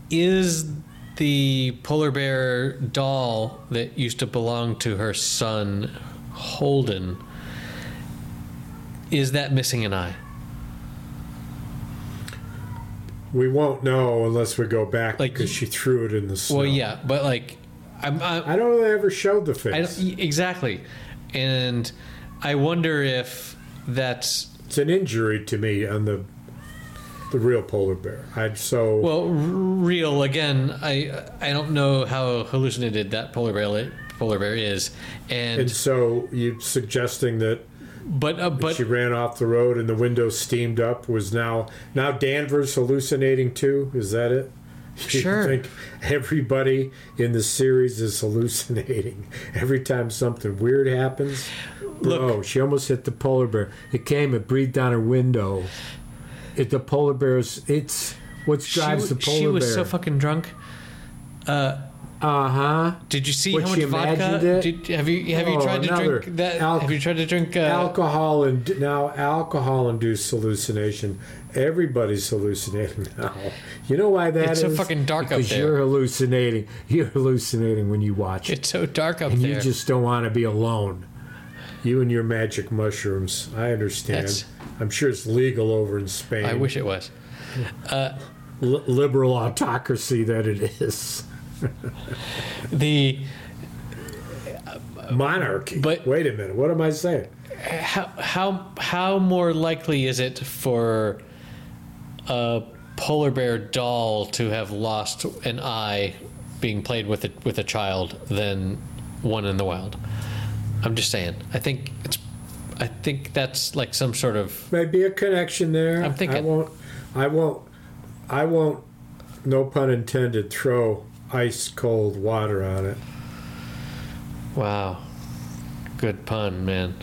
is the polar bear doll that used to belong to her son Holden is that missing an eye? We won't know unless we go back Like, because she threw it in the snow. Well, yeah, but like I'm, I'm I don't know if they ever showed the I face. don't, exactly, and I wonder if that's It's an injury to me on the the real polar bear. I'd so Well, real again. I I don't know how hallucinated that polar bear polar bear is, and, and so you suggesting that but uh, but she ran off the road and the window steamed up was now now Danvers hallucinating too? Is that it? [LAUGHS] You Sure. think everybody in the series is hallucinating every time something weird happens? Look- oh, she almost hit the polar bear. It came, it breathed down her window. It the polar bear's it's what drives the polar bear. she was bear. so fucking drunk. Uh, uh huh. did you see What, how much vodka? it? Did, have you have you Oh, tried to drink that? al- have you tried to drink? Uh, alcohol and now alcohol induced hallucination. Everybody's hallucinating [LAUGHS] now. You know why that is? It's so fucking dark up because there. you're hallucinating. You're hallucinating when you watch it's so dark up and there. you just don't want to be alone. You and your magic mushrooms. I understand. That's- I'm sure it's legal over in Spain. I wish it was. [LAUGHS] Li- liberal autocracy that it is. [LAUGHS] The Monarchy. But- wait a minute. What am I saying? how how how more likely is it for a polar bear doll to have lost an eye being played with a, with a child than one in the wild? I'm just saying. I think it's. I think that's like some sort of. Maybe a connection there. I'm thinking- I won't. I won't. I won't. No pun intended. Throw ice cold water on it. Wow. Good pun, man.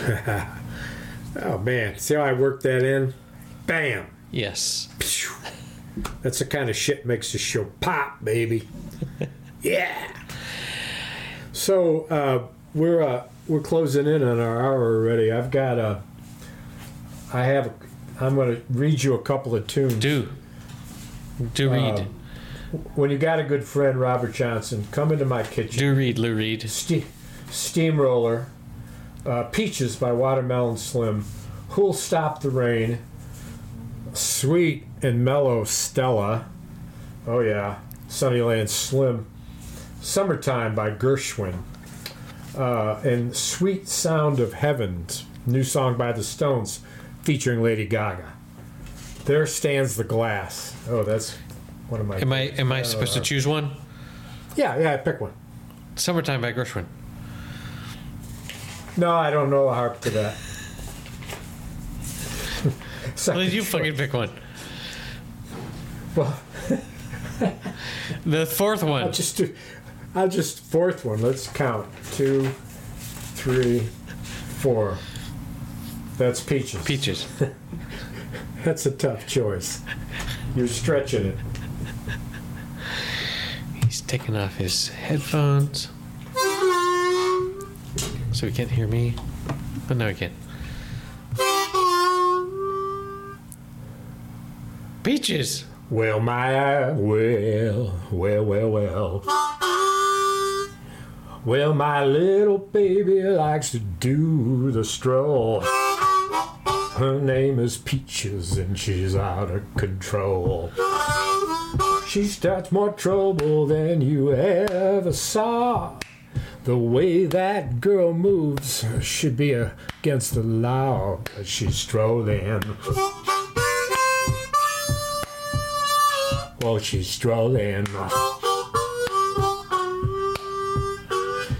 [LAUGHS] Oh man, see how I worked that in? Bam. Yes. Phew. That's the kind of shit makes the show pop, baby. [LAUGHS] yeah. So uh, we're uh, we're closing in on our hour already. I've got a. I have. I'm going to read you a couple of tunes. Do. Do read. Uh, When you got a good friend, Robert Johnson, come into my kitchen. Do Reed, Lou Reed. Ste- Steamroller, uh, Peaches by Watermelon Slim, Who'll Stop the Rain, Sweet and Mellow Stella, oh yeah, Sunnyland Slim, Summertime by Gershwin, uh, and Sweet Sound of Heavens, new song by the Stones. featuring Lady Gaga. There stands the glass. Oh, that's one of my. Am I am I Uh, supposed to choose one? Yeah, yeah. I pick one. Summertime by Gershwin. No, I don't know the harp to that. [LAUGHS] Well, you fucking pick one. Well, [LAUGHS] The fourth I'll one. just do. I'll just fourth one. Let's count. Two, three, four. That's peaches. Peaches. [LAUGHS] That's a tough choice. You're stretching it. Taking off his headphones. So he can't hear me. But no, he can. Peaches! Well, my uh, well, well, well, well. Well, my little baby likes to do the stroll. Her name is Peaches and she's out of control. She starts more trouble than you ever saw. The way that girl moves should be against the law, 'cause she's strolling. Well, she's strolling.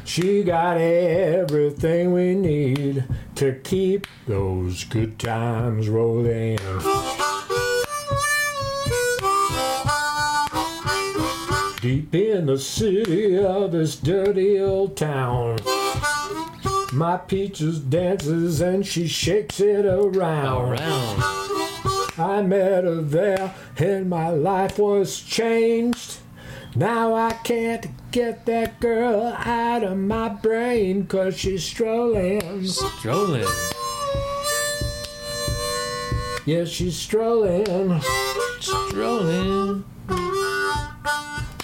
She got everything we need to keep those good times rolling. Deep in the city of this dirty old town, my peaches dances and she shakes it around. Around. I met her there and my life was changed. Now I can't get that girl out of my brain cause she's strolling. Strolling. Yeah, she's strolling. Strolling.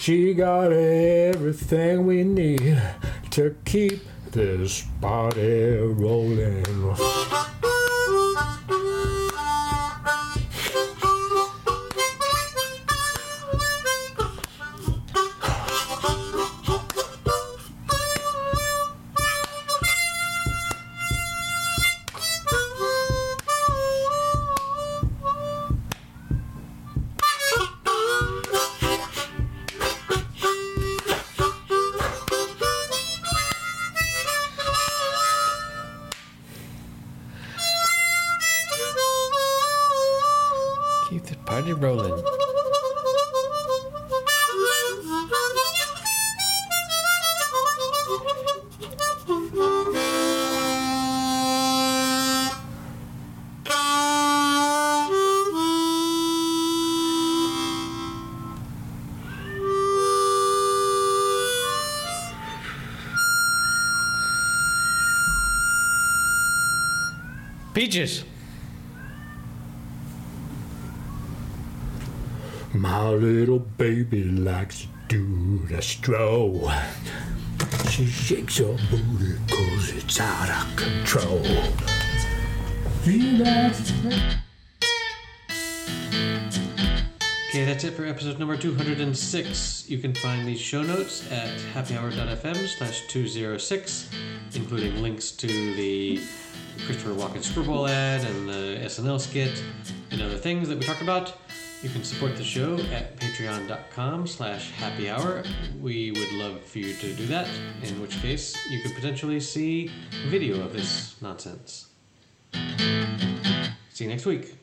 She got everything we need to keep this party rolling. Peaches. My little baby likes to do the stroll. She shakes her booty cause it's out of control. Okay, that's it for episode number 206. You can find these show notes at happyhour.fm slash 206, including links to the Christopher Walken Super Bowl ad and the SNL skit and other things that we talked about. You can support the show at patreon.com slash happy hour. We would love for you to do that, in which case you could potentially see video of this nonsense. See you next week.